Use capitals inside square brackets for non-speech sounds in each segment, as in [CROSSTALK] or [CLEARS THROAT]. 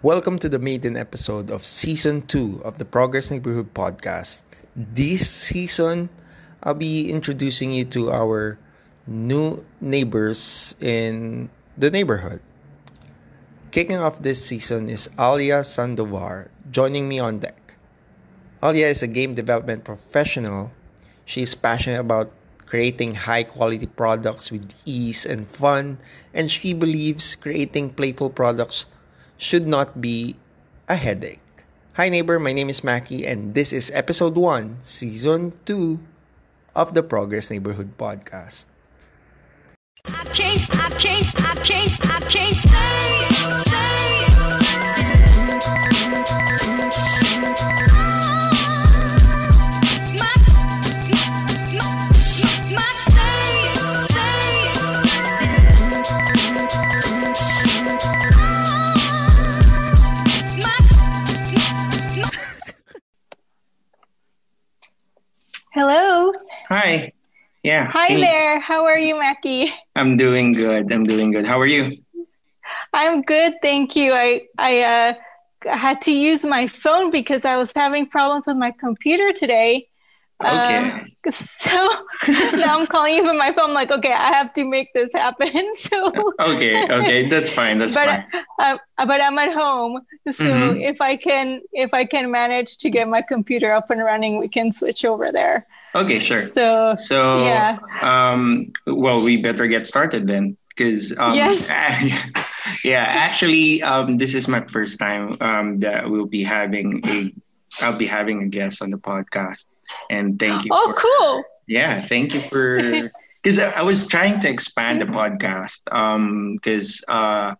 Welcome to the maiden episode of season 2 of the Progress Neighborhood podcast. This season, I'll be introducing you to our new neighbors in the neighborhood. Kicking off this season is Alyea Sandovar, joining me on deck. Alyea is a game development professional. She is passionate about creating high quality products with ease and fun, and she believes creating playful products should not be a headache. Hi, neighbor. My name is Mackie, and this is episode 1, season 2 of the Progress Neighborhood podcast. I can't, I can't, I can't, Hello. Hi. Yeah. Hi hey. there. How are you, Mackie? I'm doing good. I'm doing good. How are you? I'm good, thank you. I I uh, had to use my phone because I was having problems with my computer today. Okay. Uh, so [LAUGHS] now I'm calling you from my phone. I'm like, okay, I have to make this happen. [LAUGHS] So okay, okay, that's fine. That's but, fine. Uh, but I'm at home, so mm-hmm. if I can, if I can manage to get my computer up and running, we can switch over there. Okay, sure. So so yeah. Um. Well, we better get started then, because um, yes. [LAUGHS] yeah, actually, um, this is my first time um that we'll be having a, I'll be having a guest on the podcast and thank you. Oh, for, cool. Yeah, thank you for [LAUGHS] because I, was trying to expand the podcast. Um, because uh,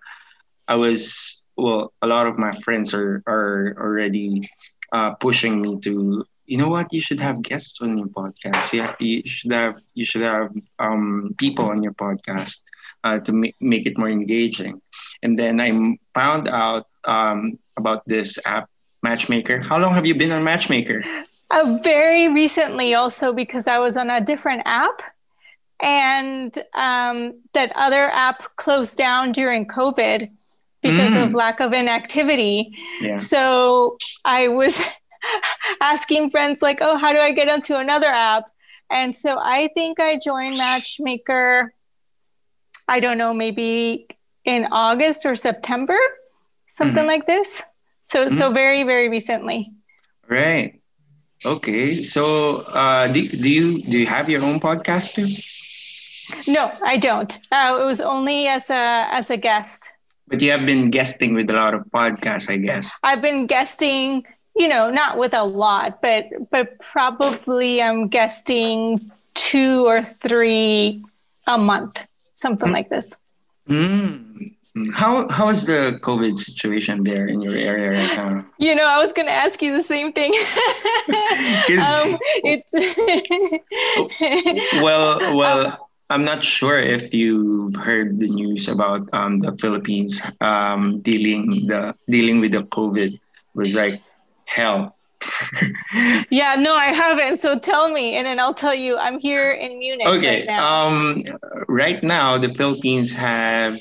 I was well, a lot of my friends are are already uh pushing me to. You know what? You should have guests on your podcast. Yeah, you should have you should have um people on your podcast uh, to ma- make it more engaging. And then I found out um about this app Matchmaker. How long have you been on Matchmaker? Uh, very recently, also because I was on a different app, and um, that other app closed down during COVID because mm. of lack of inactivity. Yeah. So I was [LAUGHS] asking friends like, "Oh, how do I get onto another app?" And so I think I joined Matchmaker. I don't know, maybe in August or September, something mm. like this. So mm. so very very recently. Right. Okay, so uh, do, do you do you have your own podcast too? No, I don't. Uh, it was only as a as a guest. But you have been guesting with a lot of podcasts, I guess. I've been guesting, you know, not with a lot, but but probably I'm guesting two or three a month, something mm. like this. Mm. How how is the COVID situation there in your area right now? You know, I was going to ask you the same thing. [LAUGHS] [LAUGHS] um, it's well, [LAUGHS] well. Um, I'm not sure if you've heard the news about um, the Philippines um, dealing the dealing with the COVID was like hell. yeah, no, I haven't. So tell me, and then I'll tell you. I'm here in Munich. Okay. Right now. Um, right now, the Philippines have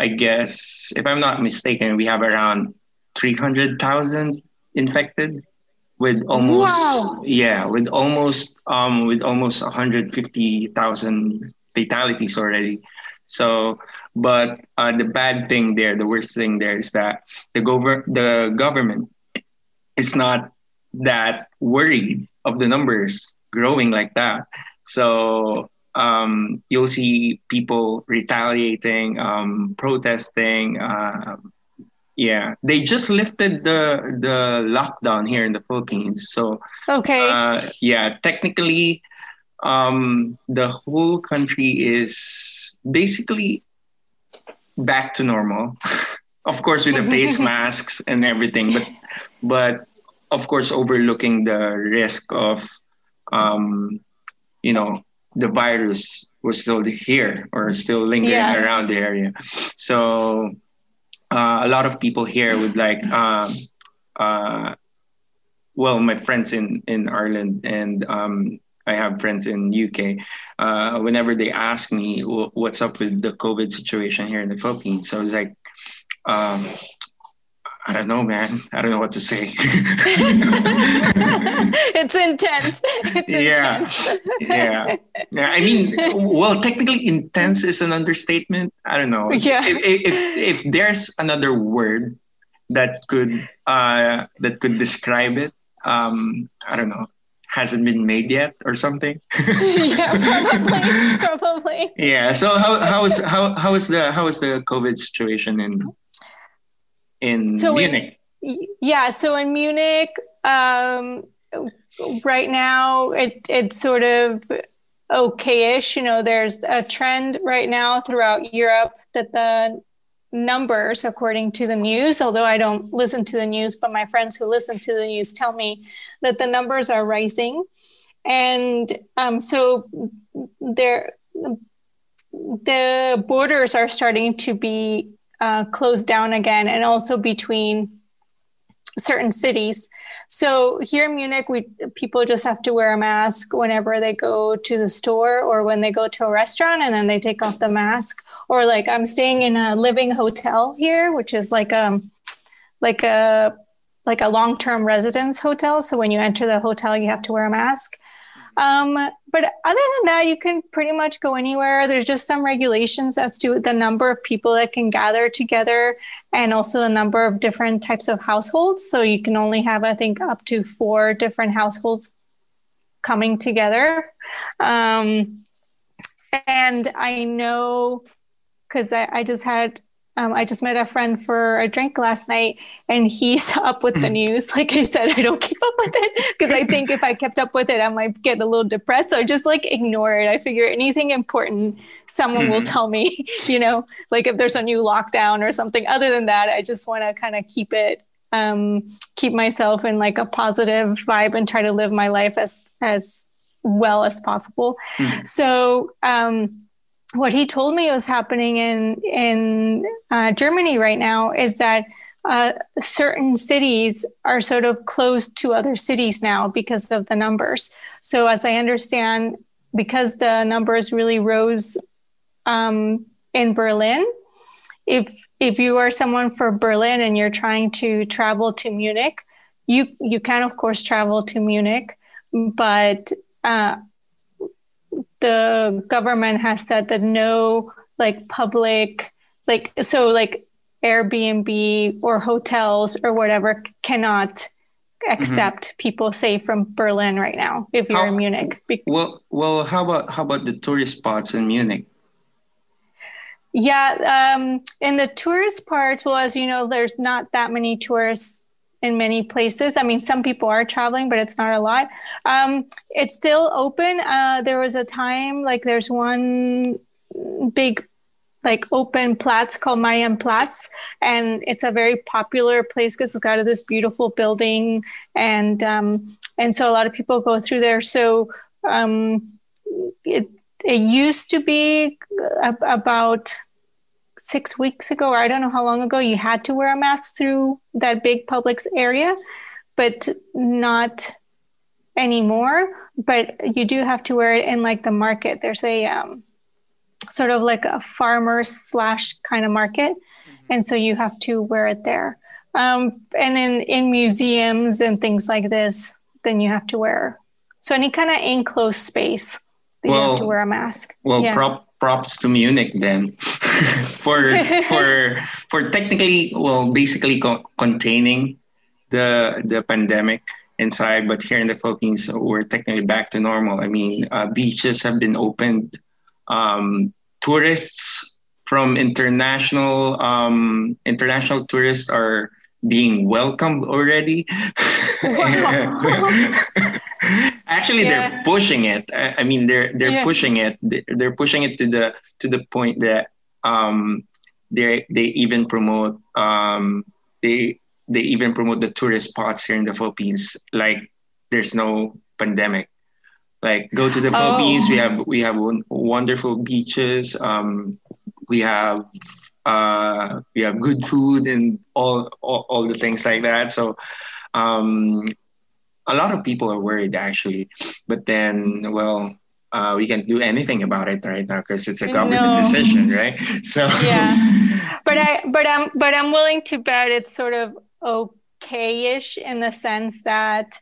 I guess, if I'm not mistaken, we have around 300,000 infected with almost wow. yeah with almost um with almost 150,000 fatalities already so but uh, the bad thing there the worst thing there is that the gover- the government is not that worried of the numbers growing like that so um, you'll see people retaliating, um, protesting. Uh, yeah, they just lifted the the lockdown here in the Philippines. So okay, uh, yeah, technically, um, the whole country is basically back to normal. [LAUGHS] of course, with the face [LAUGHS] masks and everything, but but of course, overlooking the risk of um, you know the virus was still here or still lingering yeah. around the area. So uh, a lot of people here would like, um, uh, well, my friends in in Ireland and um, I have friends in UK. Uh, whenever they ask me what's up with the COVID situation here in the Philippines, I was like, um, I don't know, man. I don't know what to say. [LAUGHS] it's intense. It's yeah. intense. yeah. Yeah. I mean, well, technically, intense is an understatement. I don't know. Yeah. If, if, if there's another word that could uh, that could describe it, um, I don't know. Hasn't been made yet, or something. [LAUGHS] yeah, probably, [LAUGHS] probably. Yeah. So how how is how how is the how is the COVID situation in in So Munich? Yeah, so in Munich, um, right now it it's sort of okay-ish. You know, there's a trend right now throughout Europe that the numbers, according to the news, although I don't listen to the news, but my friends who listen to the news tell me that the numbers are rising, and um, so there the borders are starting to be uh, closed down again, and also between certain cities. So here in Munich, we people just have to wear a mask whenever they go to the store or when they go to a restaurant, and then they take off the mask. Or like I'm staying in a living hotel here, which is like a like a like a long term residence hotel. So when you enter the hotel, you have to wear a mask. Um, but other than that, you can pretty much go anywhere. There's just some regulations as to the number of people that can gather together and also the number of different types of households. So you can only have, I think, up to four different households coming together. Um, and I know because I, I just had um, I just met a friend for a drink last night, and he's [LAUGHS] up with the [LAUGHS] news. Like I said, I don't keep up with it because I think if I kept up with it, I might get a little depressed. So I just like ignore it. I figure anything important, someone will Mhm. tell me. [LAUGHS] You know, like if there's a new lockdown or something. Other than that, I just want to kind of keep it, um, keep myself in like a positive vibe and try to live my life as as well as possible. Mhm. So. Um, what he told me was happening in in uh, Germany right now is that uh, certain cities are sort of closed to other cities now because of the numbers. So, as I understand, because the numbers really rose um, in Berlin, if if you are someone from Berlin and you're trying to travel to Munich, you you can of course travel to Munich, but uh, the government has said that no like public like so like Airbnb or hotels or whatever cannot accept people say from Berlin right now if you're How- in Munich. Be- Well, well, how about how about the tourist spots in Munich? yeah, um, in the tourist parts, well, as you know, there's not that many tourists in many places. I mean, some people are traveling, but it's not a lot. Um, it's still open. Uh, there was a time like there's one big like open Platz called Marienplatz, and it's a very popular place because it's got this beautiful building, and um, and so a lot of people go through there. So um, it it used to be about six weeks ago, or I don't know how long ago, you had to wear a mask through that big Publix area, but not anymore. But you do have to wear it in like the market. There's a um, sort of like a farmer's slash kind of market, and so you have to wear it there. Um, and in in museums and things like this, then you have to wear. So any kind of enclosed space, then you have to wear a mask. Well, Yeah. Props to Munich then [LAUGHS] for for for technically, well, basically co- containing the the pandemic inside. But here in the Philippines, we're technically back to normal. I mean, uh, beaches have been opened. Um, tourists from international um, international tourists are being welcomed already. [LAUGHS] [LAUGHS] [LAUGHS] Actually, Yeah. they're pushing it. I, mean, they're they're Yeah. pushing it. They- They're pushing it to the to the point that um, they they even promote um, they they even promote the tourist spots here in the Philippines. Like there's no pandemic. Like go to the Oh. Philippines. We have we have wonderful beaches. Um, we have uh, we have good food and all, all all the things like that. So um, a lot of people are worried actually, but then well. Uh, we can't do anything about it right now because it's a government No. decision, right? [LAUGHS] So yeah but i but i'm but i'm willing to bet it's sort of okay-ish in the sense that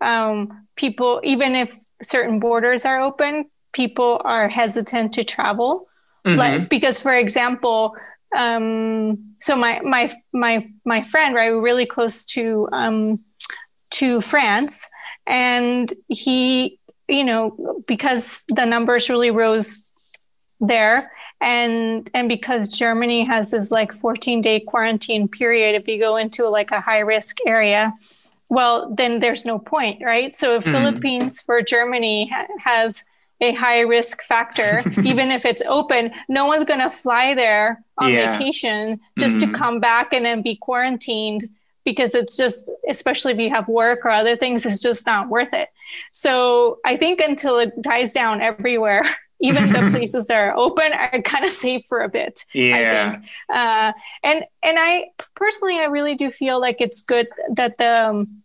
um, people, even if certain borders are open, people are hesitant to travel. Mm-hmm. Like because, for example, um, so my my my my friend, right, we're really close to um, to France, and he, you know, because the numbers really rose there, and and because Germany has this like 14 day quarantine period if you go into like a high risk area well then there's no point right so if mm. philippines for germany ha- has a high risk factor [LAUGHS] even if it's open no one's going to fly there on yeah. vacation just mm. to come back and then be quarantined because it's just especially if you have work or other things it's just not worth it so i think until it dies down everywhere [LAUGHS] even the [LAUGHS] places that are open are kind of safe for a bit. Yeah. I think. Uh, and and I personally, I really do feel like it's good that the um,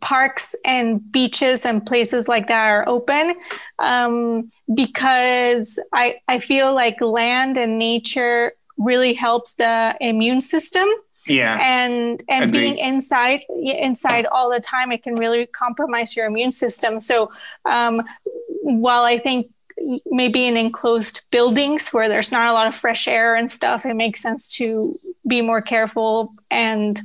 parks and beaches and places like that are open um, because I I feel like land and nature really helps the immune system yeah and and Agreed. being inside inside all the time it can really compromise your immune system so um, while i think maybe in enclosed buildings where there's not a lot of fresh air and stuff, it makes sense to be more careful and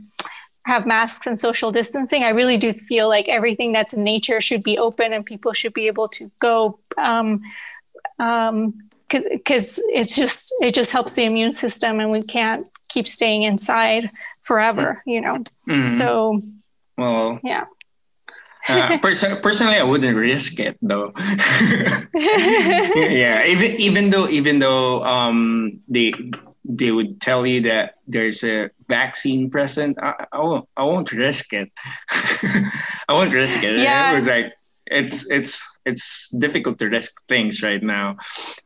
have masks and social distancing. I really do feel like everything that's in nature should be open and people should be able to go. Um, um, because it's just it just helps the immune system and we can't keep staying inside forever you know mm-hmm. so well yeah uh, pers- personally, I wouldn't risk it though. [LAUGHS] yeah, even even though even though um they they would tell you that there's a vaccine present, I, I won't I won't risk it. [LAUGHS] I won't risk it. Yeah. It was like it's it's it's difficult to risk things right now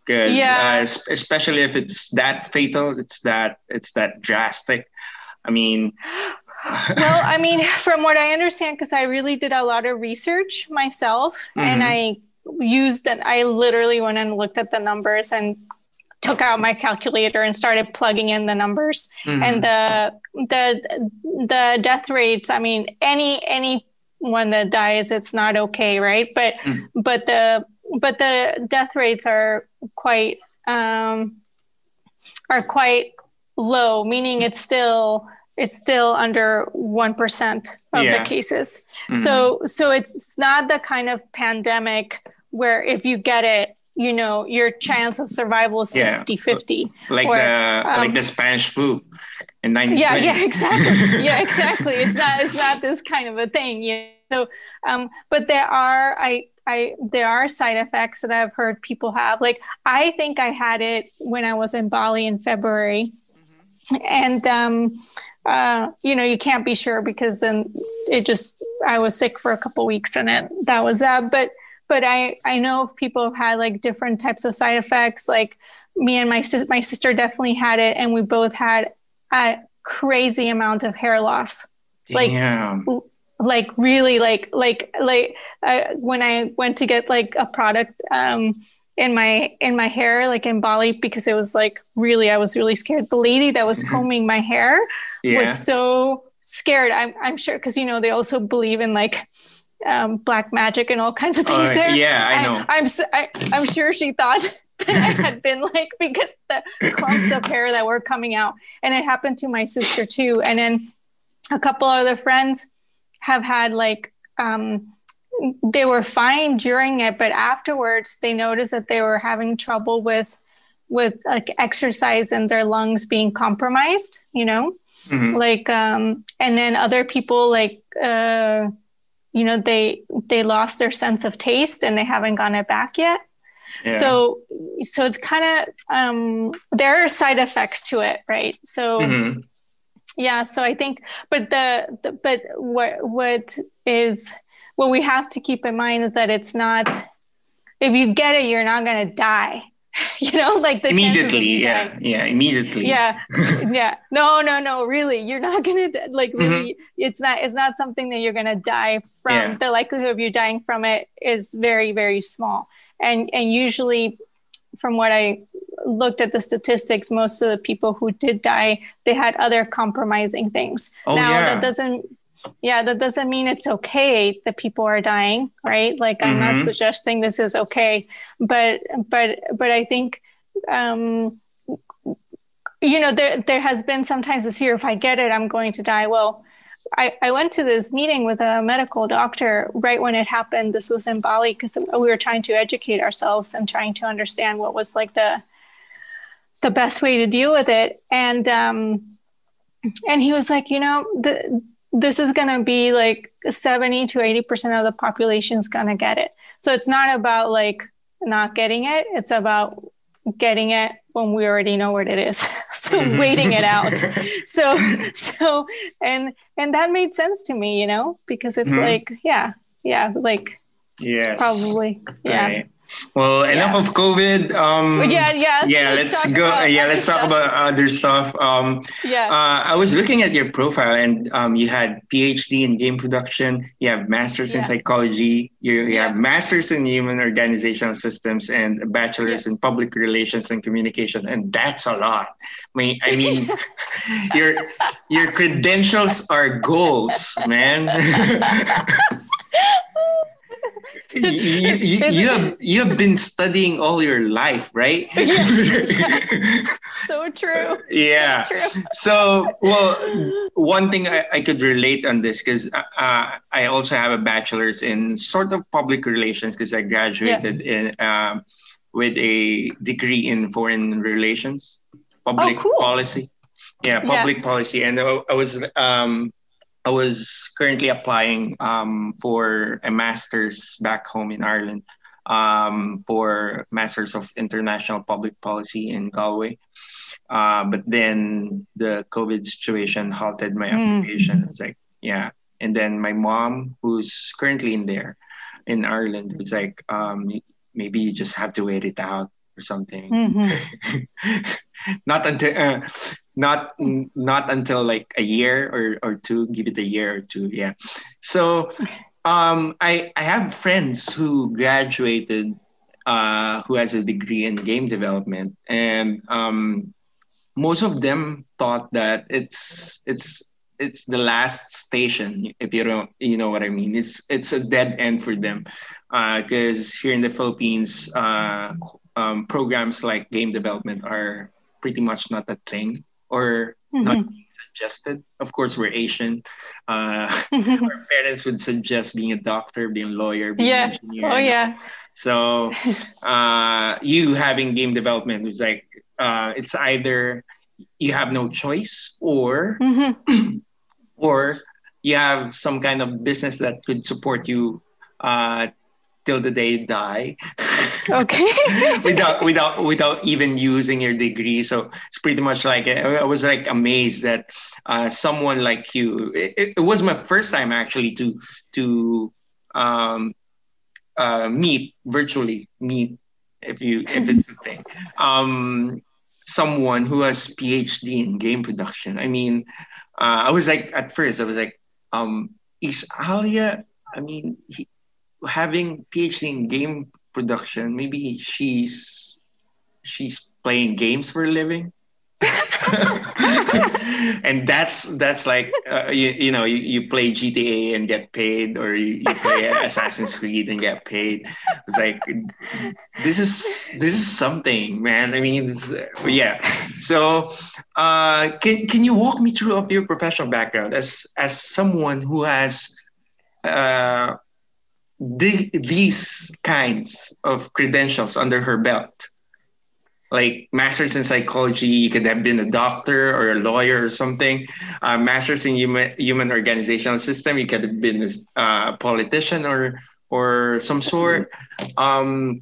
because yeah. uh, especially if it's that fatal it's that it's that drastic i mean [SIGHS] well, I mean, from what I understand, because I really did a lot of research myself mm-hmm. and I used that, I literally went and looked at the numbers and took out my calculator and started plugging in the numbers mm-hmm. and the the the death rates i mean any any one that dies it's not okay right but mm. but the but the death rates are quite um are quite low meaning it's still it's still under 1% of yeah. the cases. Mm-hmm. So so it's not the kind of pandemic where if you get it, you know, your chance of survival is yeah. 50-50. Like or, the um, like the Spanish flu in 1920. Yeah, yeah, [LAUGHS] exactly. yeah, [LAUGHS] exactly. It's not it's not this kind of a thing. You know? So um but there are I I there are side effects that I've heard people have. Like I think I had it when I was in Bali in February. Mm-hmm. And um uh, you know, you can't be sure because then it just I was sick for a couple weeks and it that was that. But but I I know people have had like different types of side effects. Like me and my my sister definitely had it, and we both had a crazy amount of hair loss. Damn. Like like really like like like when I went to get like a product um in my in my hair like in Bali because it was like really I was really scared. The lady that was mm-hmm. combing my hair yeah. was so scared. I'm I'm sure because you know they also believe in like um, black magic and all kinds of things uh, there. Yeah, I know. I, I'm I, I'm sure she thought [LAUGHS] I had been like because the clumps of hair that were coming out, and it happened to my sister too. And then a couple of other friends have had like um, they were fine during it, but afterwards they noticed that they were having trouble with with like exercise and their lungs being compromised. You know, mm-hmm. like um, and then other people like uh, you know they they lost their sense of taste and they haven't gotten it back yet. Yeah. So so it's kind of um, there are side effects to it, right? So. Mm-hmm. Yeah, so I think, but the, the but what what is what we have to keep in mind is that it's not if you get it you're not going to die [LAUGHS] you know like the immediately yeah yeah immediately yeah [LAUGHS] yeah no no no really you're not gonna like really mm-hmm. it's not it's not something that you're gonna die from yeah. the likelihood of you dying from it is very very small and and usually from what i looked at the statistics, most of the people who did die, they had other compromising things. Oh, now yeah. that doesn't yeah, that doesn't mean it's okay that people are dying, right? Like I'm not Mhm. suggesting this is okay, but but but I think um you know there there has been sometimes this fear if I get it, I'm going to die. Well, I, I went to this meeting with a medical doctor right when it happened. This was in Bali because we were trying to educate ourselves and trying to understand what was like the the best way to deal with it. And um, and he was like, you know, the, this is going to be like 70 to 80 percent of the population is going to get it. So it's not about like not getting it; it's about getting it when we already know what it is [LAUGHS] so Mhm. waiting it out [LAUGHS] so so and and that made sense to me you know because it's Mhm. like yeah yeah like Yes. it's probably yeah Right. Well, enough Yeah. of COVID. Um, yeah yeah yeah, let's, talk go. yeah, let's talk about other stuff. Um, yeah uh, I was looking at your profile, and um, you had PhD in game production. You have masters in psychology. You, you Yeah. have masters in human organizational systems, and a bachelor's in public relations and communication. And that's a lot. I mean, I mean, [LAUGHS] [LAUGHS] your your credentials are goals, man. [LAUGHS] [LAUGHS] you, you, have you have been studying all your life, right? [LAUGHS] [LAUGHS] so true yeah. so true So, well, one thing I, I could relate on this because uh, I also have a bachelor's in sort of public relations because I graduated in um, with a degree in foreign relations, public Oh, cool. policy. Yeah, Yeah. public policy, and I, I was um, I was currently applying um, for a master's back home in Ireland um, for Masters of International Public Policy in Galway. Uh, but then the COVID situation halted my Mm. application. I was like, yeah. And then my mom, who's currently in there in Ireland, was like, um, maybe you just have to wait it out or something. Mhm. [LAUGHS] not until uh, not not until like a year or, or two give it a year or two yeah. So um i i have friends who graduated uh who has a degree in game development and um most of them thought that it's it's it's the last station if you don't you know what i mean. It's it's a dead end for them because here in the philippines uh um, programs like game development are pretty much not a thing or not Mhm. suggested. Of course, we're Asian. Uh, [LAUGHS] our parents would suggest being a doctor, being a lawyer, being Yeah. an engineer. oh yeah So [LAUGHS] uh, you having game development was like uh, it's either you have no choice or Mhm. [CLEARS THROAT] or you have some kind of business that could support you uh, till the day you die. [LAUGHS] okay. [LAUGHS] Without without without even using your degree. So it's pretty much like i was like amazed that uh, someone like you it, it was my first time actually to to um, uh, meet virtually meet if you if it's a thing. Um, someone who has phd in game production. I mean uh, i was like at first i was like um, is Alyea i mean he, having phd in game production. Maybe she's she's playing games for a living. [LAUGHS] And that's that's like uh, you, you know you, you play gta and get paid or you, you play assassin's creed and get paid. It's like this is this is something man. I mean yeah. So uh can can you walk me through of your professional background as as someone who has uh the, these kinds of credentials under her belt. Like masters in psychology you could have been a doctor or a lawyer or something. Uh, masters in human human organizational system you could have been a uh, politician or or some sort. Um,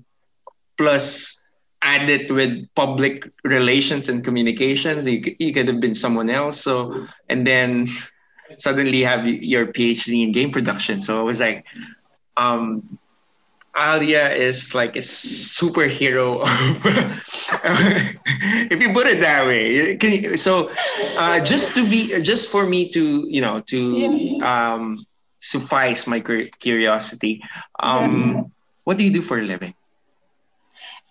plus add it with public relations and communications you, you could have been someone else. So and then suddenly have your phd in game production. So it was like um, Alyea is like a superhero. [LAUGHS] if you put it that way, can you, so uh, just to be just for me to you know to um, suffice my curiosity. Um, What do you do for a living?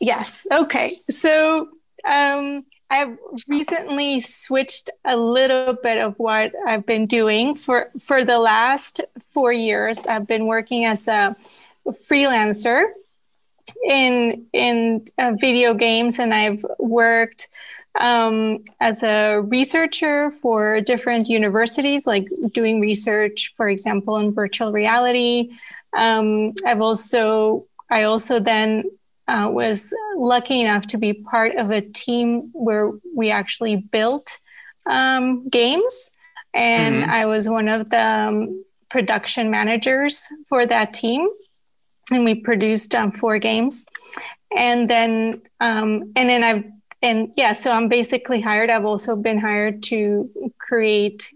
Yes. Okay. So um, I've recently switched a little bit of what I've been doing for for the last four years. I've been working as a freelancer in in uh, video games, and I've worked um, as a researcher for different universities, like doing research, for example, in virtual reality. Um, I've also I also then uh, was lucky enough to be part of a team where we actually built um, games, and mm-hmm. I was one of the um, production managers for that team, and we produced um, four games, and then um, and then I've and yeah, so I'm basically hired. I've also been hired to create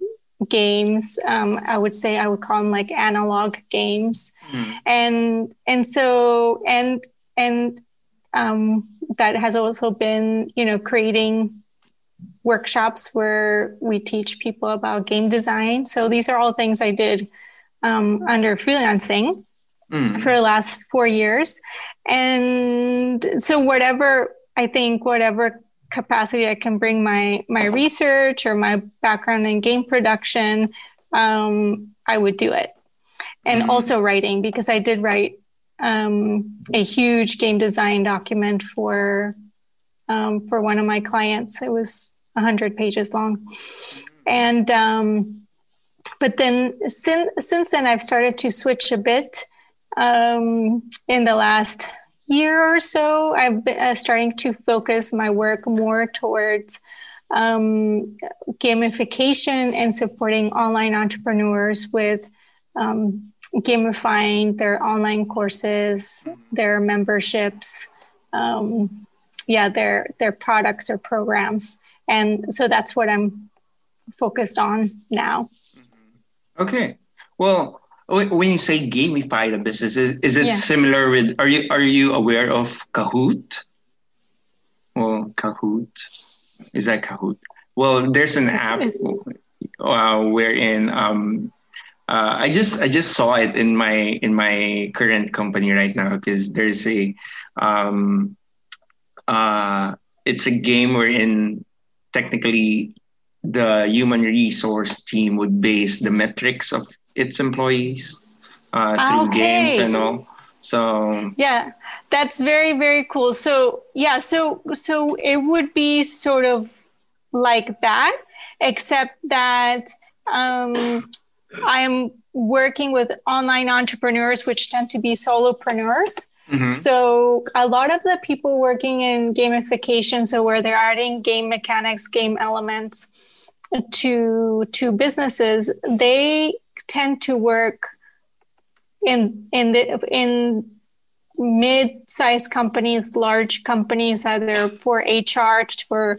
games. Um, I would say I would call them like analog games, mm. and and so and and um, that has also been you know creating workshops where we teach people about game design. So these are all things I did um, under freelancing mm. for the last four years, and so whatever I think whatever capacity I can bring my my research or my background in game production, um, I would do it, and mm-hmm. also writing because I did write um, a huge game design document for um, for one of my clients. It was hundred pages long, and um, but then since since then I've started to switch a bit um, in the last year or so, I've been uh, starting to focus my work more towards um, gamification and supporting online entrepreneurs with um, gamifying their online courses, their memberships, um, yeah, their their products or programs, and so that's what I'm focused on now. Okay, well, when you say gamify the business, is, is it yeah. similar with? Are you are you aware of Kahoot? Well, Kahoot is that Kahoot? Well, there's an app uh, wherein um, uh, I just I just saw it in my in my current company right now because there's a um, uh, it's a game wherein technically the human resource team would base the metrics of its employees uh, through okay. games and all. So yeah, that's very very cool. So yeah, so so it would be sort of like that, except that um, I'm working with online entrepreneurs, which tend to be solopreneurs. Mm-hmm. So a lot of the people working in gamification, so where they're adding game mechanics, game elements to to businesses, they tend to work in in the in mid-sized companies, large companies, either for HR, for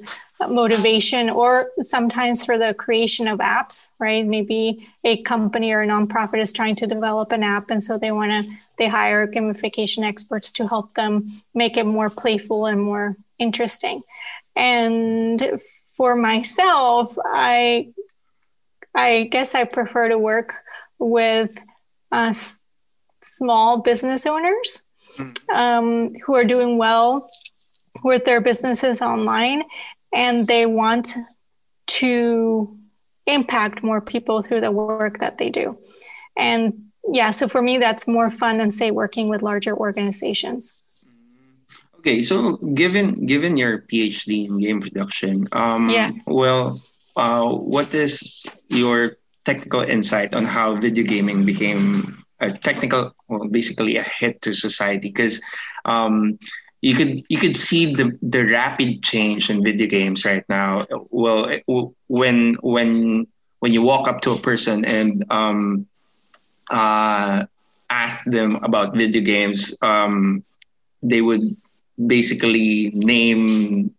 motivation, or sometimes for the creation of apps. Right? Maybe a company or a nonprofit is trying to develop an app, and so they want to they hire gamification experts to help them make it more playful and more interesting. And for myself, I I guess I prefer to work with uh, s- small business owners. Um, who are doing well with their businesses online and they want to impact more people through the work that they do. And yeah, so for me, that's more fun than say working with larger organizations. Okay, so given given your PhD in game production, um, yeah. well, uh, what is your technical insight on how video gaming became a technical, well, basically a hit to society? Because um, you could you could see the the rapid change in video games right now. Well, when when when you walk up to a person and um, uh, ask them about video games, um, they would basically name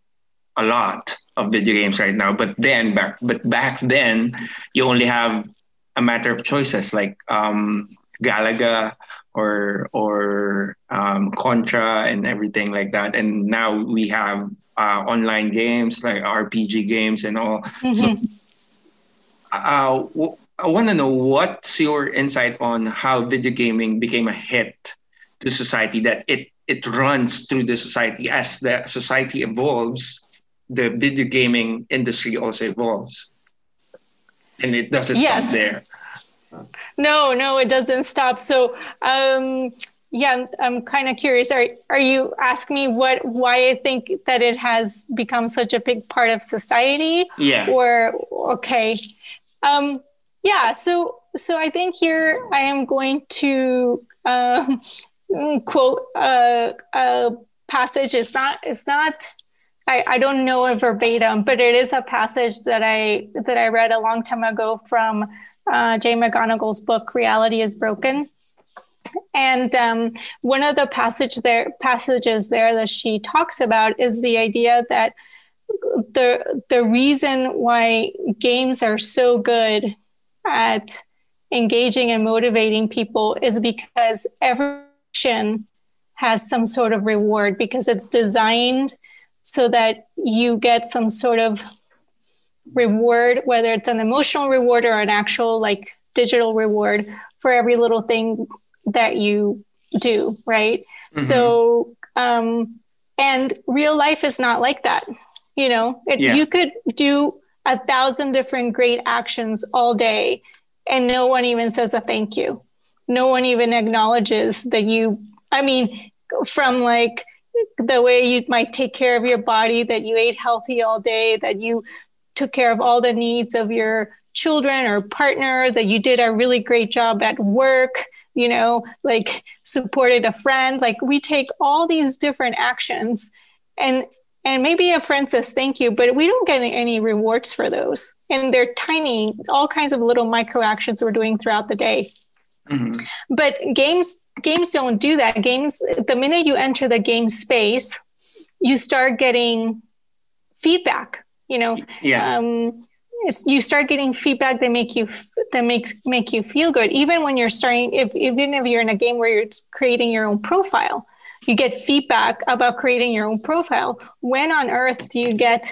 a lot of video games right now. But then back but back then you only have a matter of choices like um, Galaga or or um, Contra and everything like that. And now we have uh, online games like RPG games and all. Mm-hmm. So uh, I want to know what's your insight on how video gaming became a hit to society that it it runs through the society as the society evolves the video gaming industry also evolves, and it doesn't Yes. stop there. No, no, it doesn't stop. So, um, yeah, I'm, kind of curious. Are are you asking me what why I think that it has become such a big part of society? Yeah. Or okay, um, yeah. So so I think here I am going to um, quote a, a passage. It's not. It's not. I, I don't know it verbatim, but it is a passage that I that I read a long time ago from uh, Jane McGonigal's book "Reality Is Broken," and um, one of the passage there passages there that she talks about is the idea that the the reason why games are so good at engaging and motivating people is because every action has some sort of reward because it's designed so that you get some sort of reward, whether it's an emotional reward or an actual like digital reward for every little thing that you do, right? So, um, and real life is not like that. You know, it, Yeah. you could do a thousand different great actions all day, and no one even says a thank you. No one even acknowledges that you, I mean, from like the way you might take care of your body, that you ate healthy all day, that you took care of all the needs of your children or partner, that you did a really great job at work, you know, like supported a friend. Like we take all these different actions and and maybe a friend says thank you, but we don't get any, rewards for those. And they're tiny, all kinds of little micro actions we're doing throughout the day Mhm. but games games don't do that games the minute you enter the game space you start getting feedback you know Yeah. um, you start getting feedback that make you that makes make you feel good even when you're starting if even if you're in a game where you're creating your own profile you get feedback about creating your own profile when on earth do you get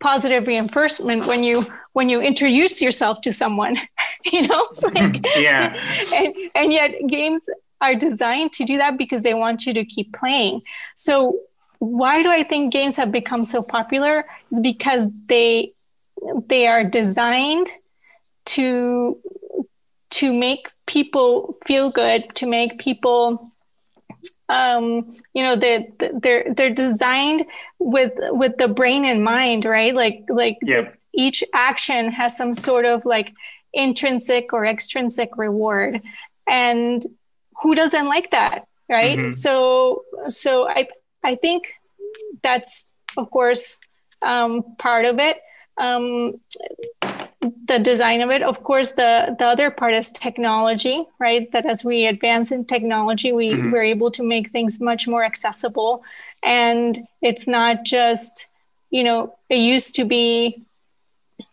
positive reinforcement when you when you introduce yourself to someone [LAUGHS] you know [LAUGHS] like yeah. [LAUGHS] and, and yet games are designed to do that because they want you to keep playing so why do i think games have become so popular? Is because they they are designed to to make people feel good to make people um you know they they're they're designed with with the brain in mind right? Like like the- each action has some sort of like intrinsic or extrinsic reward. And who doesn't like that right? Mhm. so so i i think that's of course um, part of it. Um, the design of it of course the the other part is technology right? That as we advance in technology we Mhm. we're able to make things much more accessible. And it's not just you know it used to be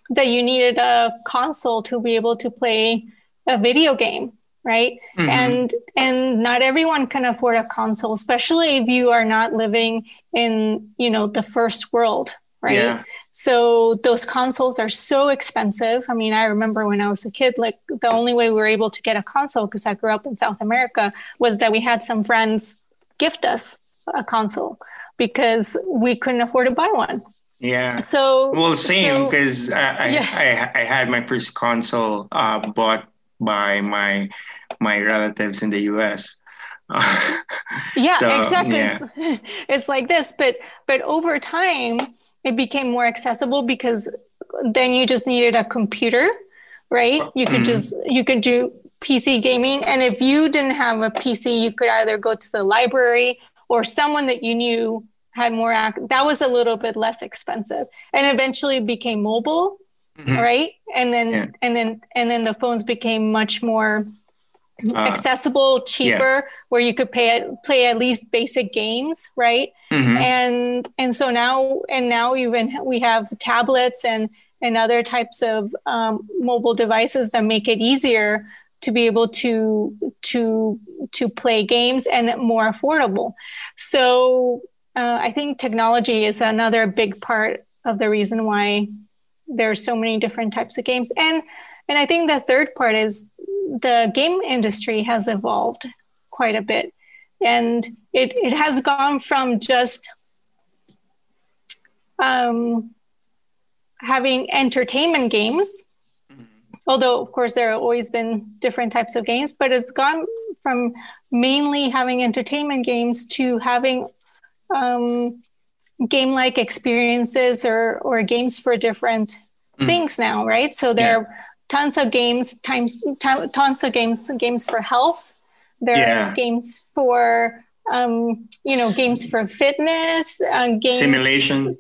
that you needed a console to be able to play a video game right Mhm. and and not everyone can afford a console especially if you are not living in you know the first world right Yeah. so those consoles are so expensive i mean i remember when i was a kid like the only way we were able to get a console because i grew up in south america was that we had some friends gift us a console because we couldn't afford to buy one Yeah. so Well, same so- because I, I, Yeah. I I had my first console uh, bought by my my relatives in the U.S. [LAUGHS] yeah So, exactly yeah. It's, [LAUGHS] it's like this but but over time it became more accessible because then you just needed a computer right you could Mhm. just you could do pc gaming and if you didn't have a pc you could either go to the library or someone that you knew had more ac- that was a little bit less expensive and eventually it became mobile Mhm. right and then Yeah. and then and then the phones became much more Uh, accessible cheaper where you could pay play at least basic games right mhm. and and so now and now even we have tablets and and other types of um, mobile devices that make it easier to be able to to to play games and more affordable so uh, i think technology is another big part of the reason why there are so many different types of games and and i think the third part is the game industry has evolved quite a bit and it, it has gone from just um, having entertainment games. Although, of course, there have always been different types of games, but it's gone from mainly having entertainment games to having um, game like experiences or, or games for different mm. things now, right? So there yeah. are tons of games, times, t- tons of games, games for health. There yeah. are games for, um, you know, games for fitness, uh, games. Simulation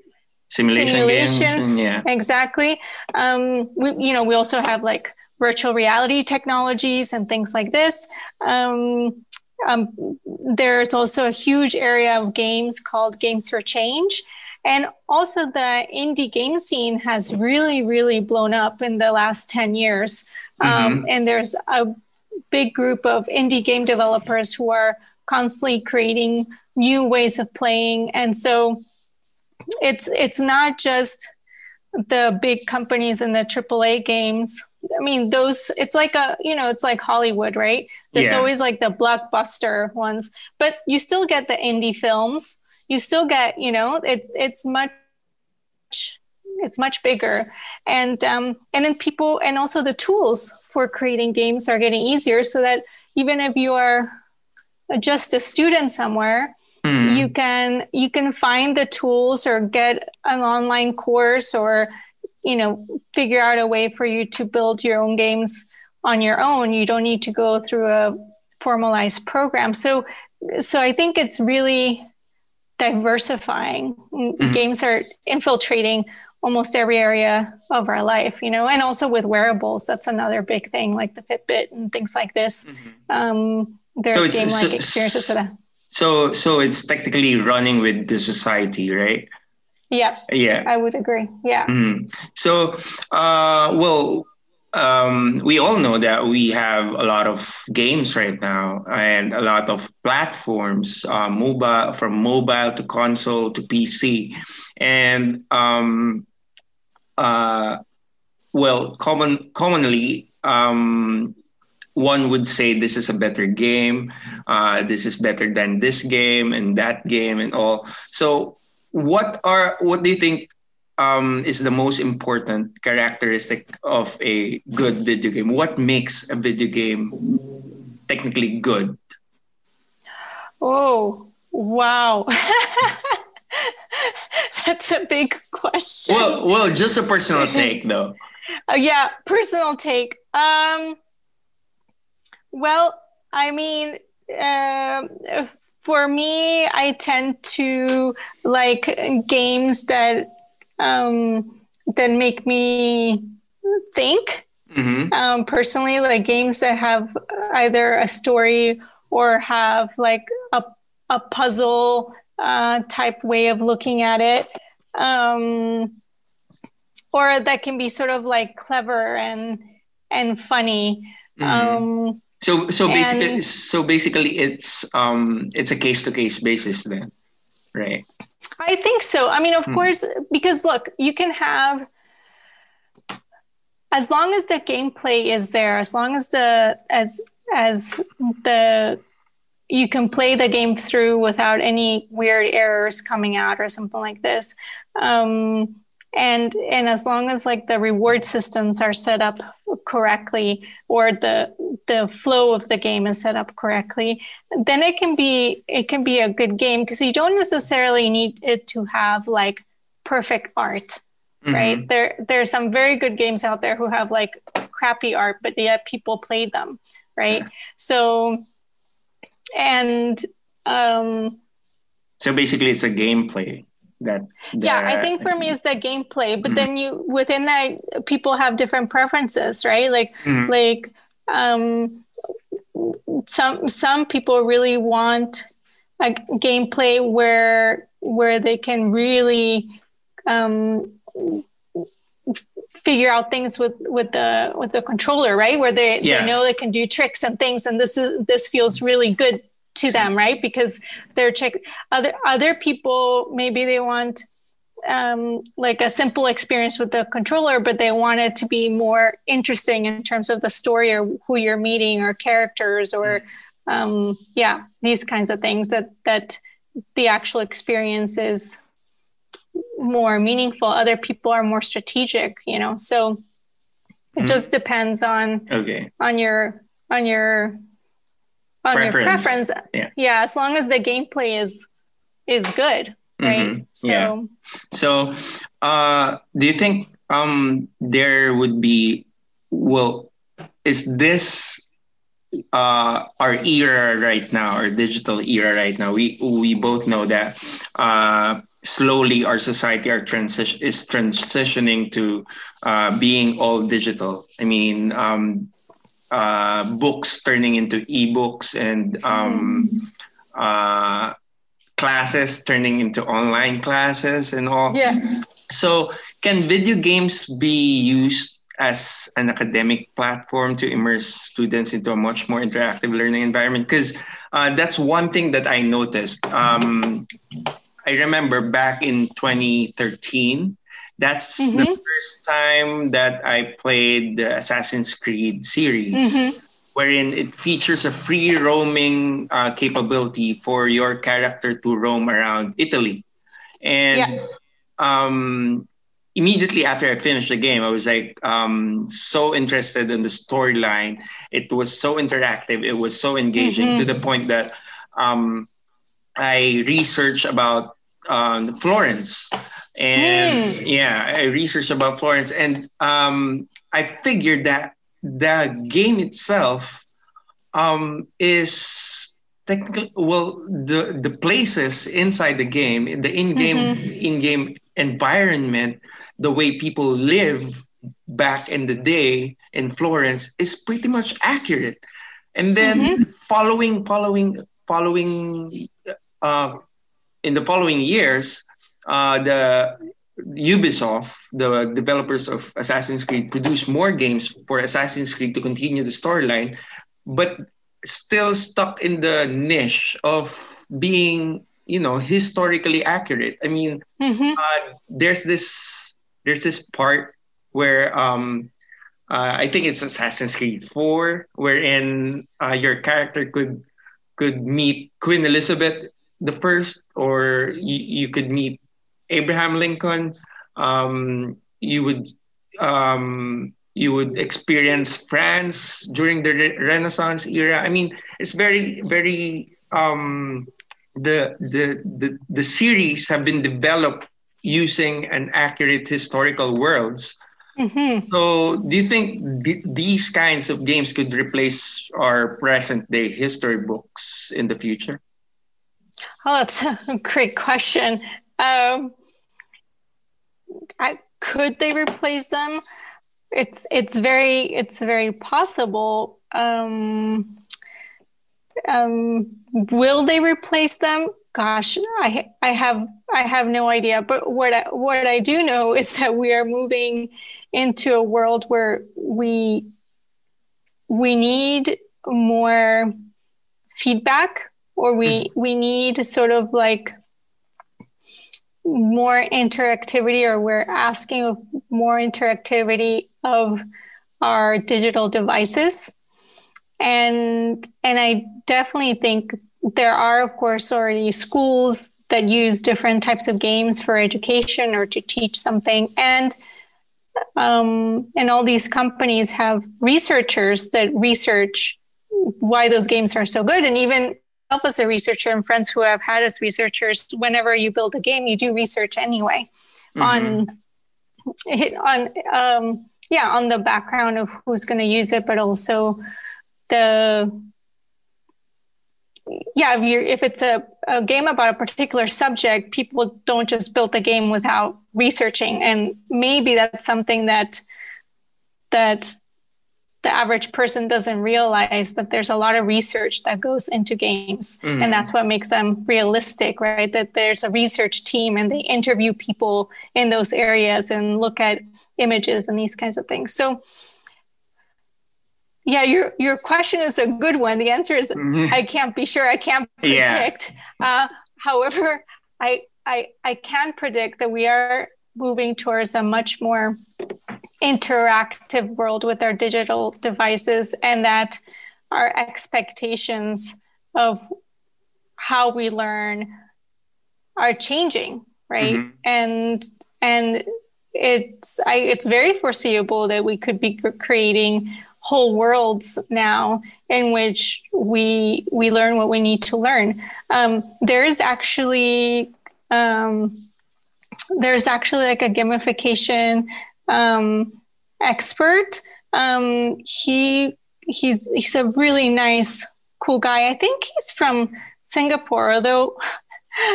simulation simulations games. yeah exactly um, we, you know we also have like virtual reality technologies and things like this um, um, there's also a huge area of games called games for change and also the indie game scene has really really blown up in the last 10 years um, mm-hmm. and there's a big group of indie game developers who are constantly creating new ways of playing and so it's it's not just the big companies and the AAA games. I mean, those it's like a you know it's like Hollywood, right? There's yeah. always like the blockbuster ones, but you still get the indie films. You still get you know it's it's much it's much bigger and um, and then people and also the tools for creating games are getting easier so that even if you are just a student somewhere Mm. You can you can find the tools or get an online course or you know figure out a way for you to build your own games on your own. You don't need to go through a formalized program. So so I think it's really diversifying. Mm-hmm. Games are infiltrating almost every area of our life, you know, and also with wearables, that's another big thing, like the Fitbit and things like this. Mm-hmm. Um, there's so game-like so, experiences for that. So so it's technically running with the society, right? Yeah. Yeah. I would agree. Yeah. Mm-hmm. So uh well um, we all know that we have a lot of games right now and a lot of platforms, uh, mobile from mobile to console to PC, and um, uh, well, common commonly um, one would say this is a better game, uh, this is better than this game and that game and all. So, what are what do you think um, is the most important characteristic of a good video game? What makes a video game technically good? Oh, wow. [LAUGHS] That's a big question. Well, well, just a personal [LAUGHS] take though. Uh, yeah, personal take. Um well, I mean, uh, for me, I tend to like games that um, that make me think. Mm-hmm. Um, personally, like games that have either a story or have like a a puzzle uh, type way of looking at it, um, or that can be sort of like clever and and funny. Mm-hmm. Um, so so basically and, so basically it's um it's a case to case basis then, right? I think so. I mean, of hmm. course, because look, you can have as long as the gameplay is there, as long as the as as the you can play the game through without any weird errors coming out or something like this. Um, and and as long as like the reward systems are set up correctly or the the flow of the game is set up correctly then it can be it can be a good game because you don't necessarily need it to have like perfect art mm-hmm. right there there's some very good games out there who have like crappy art but yet people play them right yeah. so and um so basically it's a gameplay that, yeah i think for me it's the gameplay but mm-hmm. then you within that people have different preferences right like mm-hmm. like um some some people really want a gameplay where where they can really um figure out things with with the with the controller right where they, yeah. they know they can do tricks and things and this is this feels really good to them, right? Because they're check other other people maybe they want um, like a simple experience with the controller, but they want it to be more interesting in terms of the story or who you're meeting or characters or um, yeah, these kinds of things that that the actual experience is more meaningful other people are more strategic you know so it mm. just depends on okay on your on your on preference. your preference yeah. yeah as long as the gameplay is is good right mm-hmm. so yeah. so uh do you think um there would be well is this uh, our era right now, our digital era right now, we we both know that uh, slowly our society our transition is transitioning to uh, being all digital. I mean, um, uh, books turning into ebooks and um, uh, classes turning into online classes and all. Yeah. So, can video games be used as an academic platform to immerse students into a much more interactive learning environment because uh, that's one thing that i noticed um, i remember back in 2013 that's mm-hmm. the first time that i played the assassin's creed series mm-hmm. wherein it features a free roaming uh, capability for your character to roam around italy and yeah. um, immediately after I finished the game, I was like um, so interested in the storyline. It was so interactive. It was so engaging mm-hmm. to the point that um, I researched about um, Florence. And mm. yeah, I researched about Florence, and um, I figured that the game itself um, is technically well the the places inside the game, the in-game mm-hmm. in-game environment the way people live back in the day in Florence is pretty much accurate. And then mm-hmm. following, following, following, uh, in the following years, uh, the Ubisoft, the developers of Assassin's Creed, produced more games for Assassin's Creed to continue the storyline, but still stuck in the niche of being, you know, historically accurate. I mean, mm-hmm. uh, there's this there's this part where um, uh, I think it's Assassin's Creed 4, wherein uh, your character could could meet Queen Elizabeth the first, or you, you could meet Abraham Lincoln. Um, you would um, you would experience France during the re- Renaissance era. I mean, it's very very um, the the the the series have been developed using an accurate historical worlds. Mm-hmm. So, do you think th- these kinds of games could replace our present day history books in the future? Oh, that's [LAUGHS] a great question. Um, I, could they replace them? It's it's very it's very possible. Um, um, will they replace them? gosh i i have i have no idea but what I, what i do know is that we are moving into a world where we we need more feedback or we mm-hmm. we need sort of like more interactivity or we're asking more interactivity of our digital devices and and i definitely think there are, of course, already schools that use different types of games for education or to teach something. And um, and all these companies have researchers that research why those games are so good. And even as a researcher and friends who have had as researchers, whenever you build a game, you do research anyway mm-hmm. on on um, yeah on the background of who's going to use it, but also the yeah, if, you're, if it's a, a game about a particular subject, people don't just build a game without researching, and maybe that's something that that the average person doesn't realize that there's a lot of research that goes into games mm. and that's what makes them realistic right that there's a research team and they interview people in those areas and look at images and these kinds of things so yeah, your your question is a good one. The answer is mm-hmm. I can't be sure. I can't predict. Yeah. Uh, however, I, I I can predict that we are moving towards a much more interactive world with our digital devices, and that our expectations of how we learn are changing right? Mm-hmm. And and it's I, it's very foreseeable that we could be creating whole worlds now in which we we learn what we need to learn. Um, there is actually um, there's actually like a gamification um, expert. Um, he he's he's a really nice, cool guy. I think he's from Singapore, although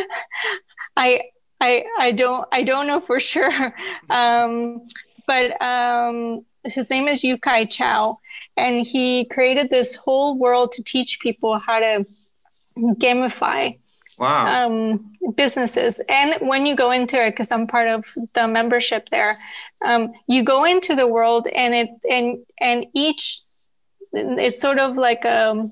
[LAUGHS] I I I don't I don't know for [LAUGHS] sure. Um, but um, his name is Yu-kai Chou, and he created this whole world to teach people how to gamify wow. um, businesses. And when you go into it, because I'm part of the membership there, um, you go into the world, and it and and each it's sort of like a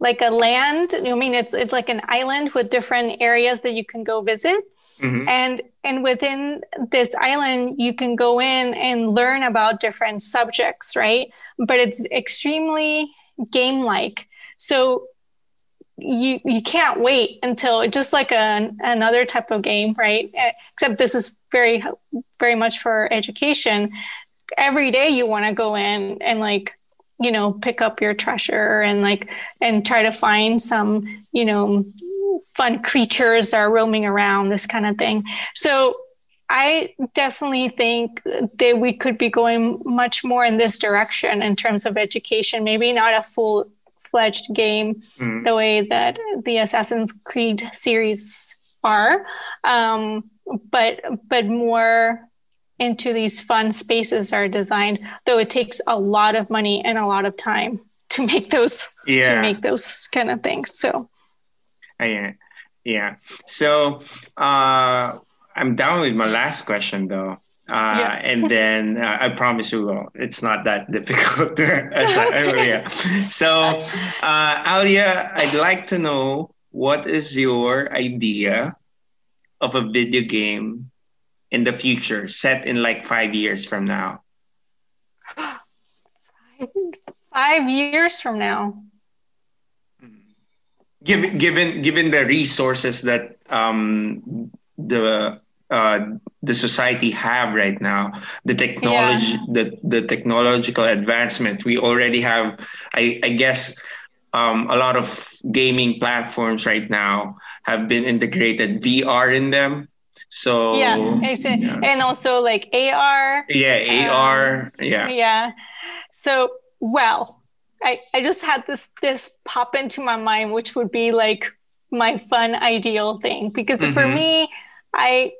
like a land. I mean, it's it's like an island with different areas that you can go visit. Mm-hmm. And and within this island, you can go in and learn about different subjects, right? But it's extremely game like. So you you can't wait until just like a, another type of game, right? Except this is very very much for education. Every day you want to go in and like you know pick up your treasure and like and try to find some you know fun creatures are roaming around this kind of thing so i definitely think that we could be going much more in this direction in terms of education maybe not a full fledged game mm. the way that the assassin's creed series are. Um, but but more into these fun spaces are designed though it takes a lot of money and a lot of time to make those yeah. to make those kind of things. So yeah yeah. So uh i'm down with my last question though uh, yeah. and [LAUGHS] then uh, I promise you, well, it's not that [LAUGHS] difficult. [LAUGHS] yeah. So, uh, Alyea, I'd like to know what is your idea of a video game in the future, set in like five years from now? [GASPS] Five years from now. Given given given the resources that um, the uh, the society have right now, the technology, yeah. the the technological advancement, we already have. I, I guess um, a lot of gaming platforms right now have been integrated VR in them. So yeah, yeah. and also like AR. Yeah, AR. Um, yeah. Yeah. So well, I I just had this this pop into my mind, which would be like my fun ideal thing because mm-hmm. for me, I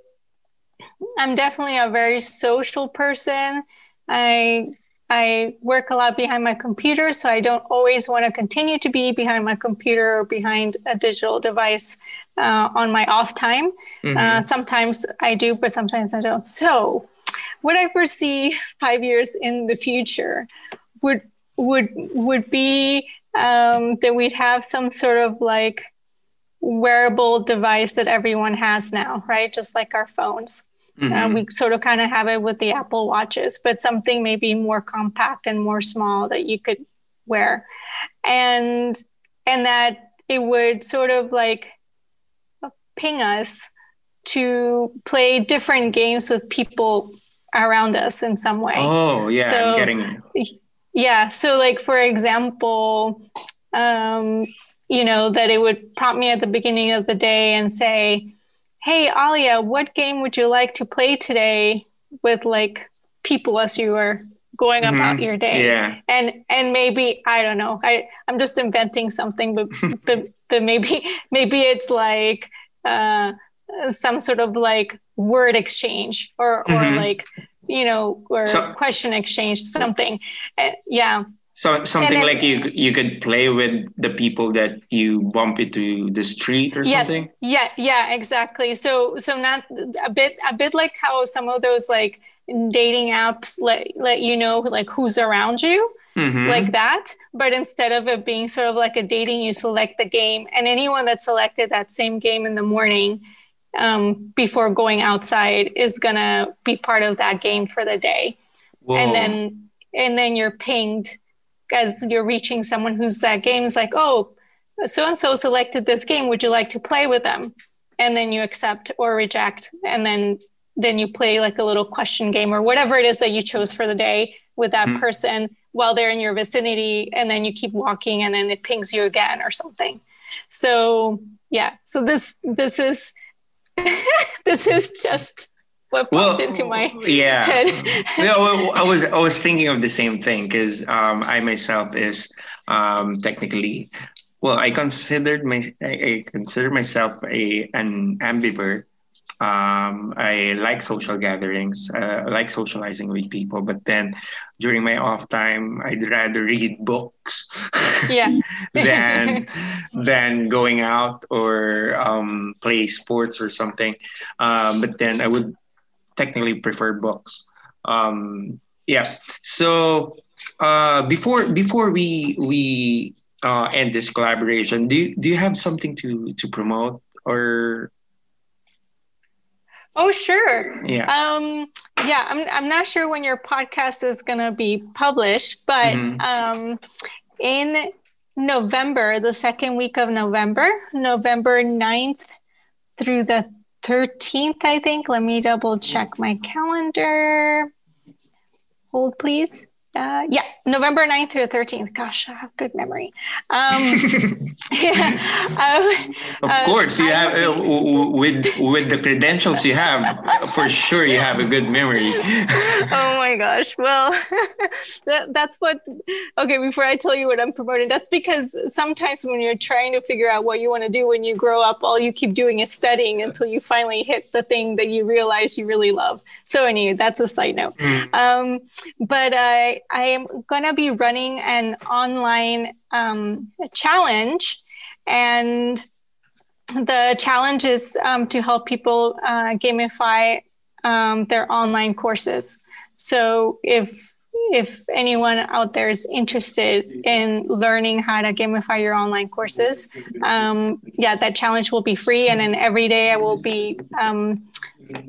I'm definitely a very social person. I I work a lot behind my computer, so I don't always want to continue to be behind my computer or behind a digital device uh, on my off time. Mm-hmm. Uh, sometimes I do, but sometimes I don't. So, what I foresee five years in the future would would would be um, that we'd have some sort of like wearable device that everyone has now, right? Just like our phones. Uh, mm-hmm. Uh, we sort of kind of have it with the Apple watches, but something maybe more compact and more small that you could wear, and and that it would sort of like ping us to play different games with people around us in some way. Oh, yeah, so, I'm getting it. Yeah, so like for example, um, you know, that it would prompt me at the beginning of the day and say, "Hey, Alyea, what game would you like to play today with like people as you are going mm-hmm. about your day?" Yeah. And and maybe I don't know. I I'm just inventing something, but [LAUGHS] but but maybe maybe it's like uh, some sort of like word exchange or mm-hmm. or like you know or so, question exchange something uh, yeah so something then, like you you could play with the people that you bump into the street or yes, something yeah yeah exactly so so not a bit a bit like how some of those like dating apps let let you know like who's around you mm-hmm. like that. But instead of it being sort of like a dating, you select the game, and anyone that selected that same game in the morning um, before going outside is gonna be part of that game for the day. Whoa. And then and then you're pinged as you're reaching someone who's that game is like, oh, so and so selected this game. Would you like to play with them? and then you accept or reject and then then you play like a little question game or whatever it is that you chose for the day with that mm-hmm. person while they're in your vicinity and then you keep walking and then it pings you again or something so yeah so this this is [LAUGHS] this is just what popped well, into my yeah head. [LAUGHS] yeah well, i was i was thinking of the same thing because um, i myself is um, technically well i considered my i, I consider myself a an ambivert um, I like social gatherings. Uh, I like socializing with people. But then during my off time, I'd rather read books [LAUGHS] yeah. than [LAUGHS] than going out or um, play sports or something. Um, but then I would technically prefer books. Um, yeah. So uh, before before we we uh, end this collaboration, do do you have something to to promote or Oh, sure. Yeah. Um, yeah, I'm, I'm not sure when your podcast is going to be published, but mm-hmm. um, in November, the second week of November, November 9th through the 13th, I think. Let me double check my calendar. Hold, please. Uh, yeah, November 9th through 13th. Gosh, I have good memory. Um, yeah, [LAUGHS] [LAUGHS] uh, of uh, course, you have uh, with with the credentials you have, for sure you have a good memory. [LAUGHS] oh my gosh! Well, that, that's what. Okay, before I tell you what I'm promoting, that's because sometimes when you're trying to figure out what you want to do when you grow up, all you keep doing is studying until you finally hit the thing that you realize you really love. So anyway, that's a side note. Mm. Um, but I I am gonna be running an online um, challenge, and the challenge is um, to help people uh, gamify um, their online courses. So if if anyone out there is interested in learning how to gamify your online courses, um, yeah, that challenge will be free. And then every day I will be um,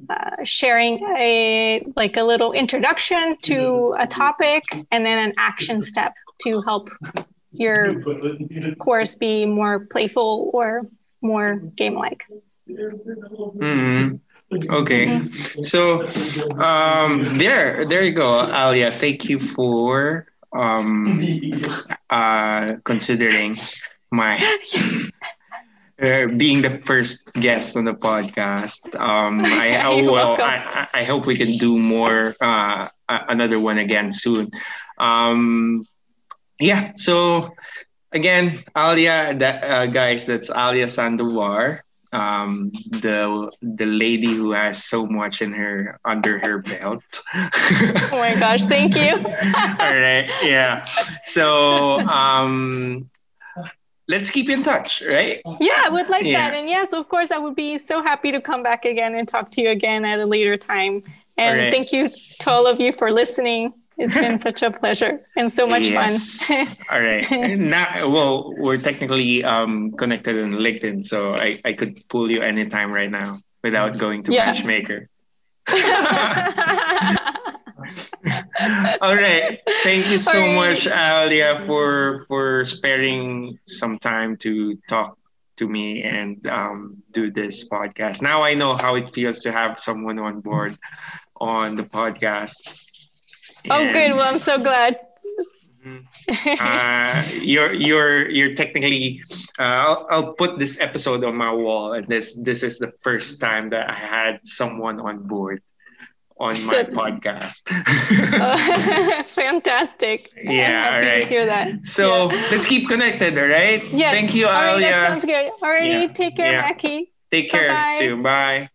uh, sharing a like a little introduction to a topic and then an action step to help your course be more playful or more game like. Mm-hmm. Okay, mm-hmm. so um, there, there you go, Alyea. Thank you for um, uh, considering my [LAUGHS] uh, being the first guest on the podcast. Um, [LAUGHS] I, well, I, I, hope we can do more, uh, another one again soon. Um, yeah, so again, Alyea, that, uh, guys, that's Alyea Sandovar, um, the the lady who has so much in her under her belt. oh my gosh! Thank you. [LAUGHS] All right, yeah. So um, let's keep in touch, right? Yeah, I would like yeah. that. And yes, of course, I would be so happy to come back again and talk to you again at a later time. And right. thank you to all of you for listening. It's been [LAUGHS] such a pleasure and so much yes. fun. all right. Now, well, we're technically um, connected on LinkedIn, so I, I could pull you anytime right now without going to yeah. Matchmaker. [LAUGHS] [LAUGHS] All right. Thank you so right. much, Alyea, for for sparing some time to talk to me and um, do this podcast. Now I know how it feels to have someone on board on the podcast. oh, good. Well, I'm so glad. Mm-hmm. uh, you're you're you're technically. Uh, I'll, I'll put this episode on my wall, and this this is the first time that I had someone on board on my [LAUGHS] podcast. uh, [LAUGHS] [LAUGHS] fantastic. Yeah, all right. hear that. So yeah. let's keep connected, all right? Yeah. Thank you, all Alyea. Right, that sounds good. Alrighty, yeah. take care, yeah. Take care Bye-bye. too. Bye.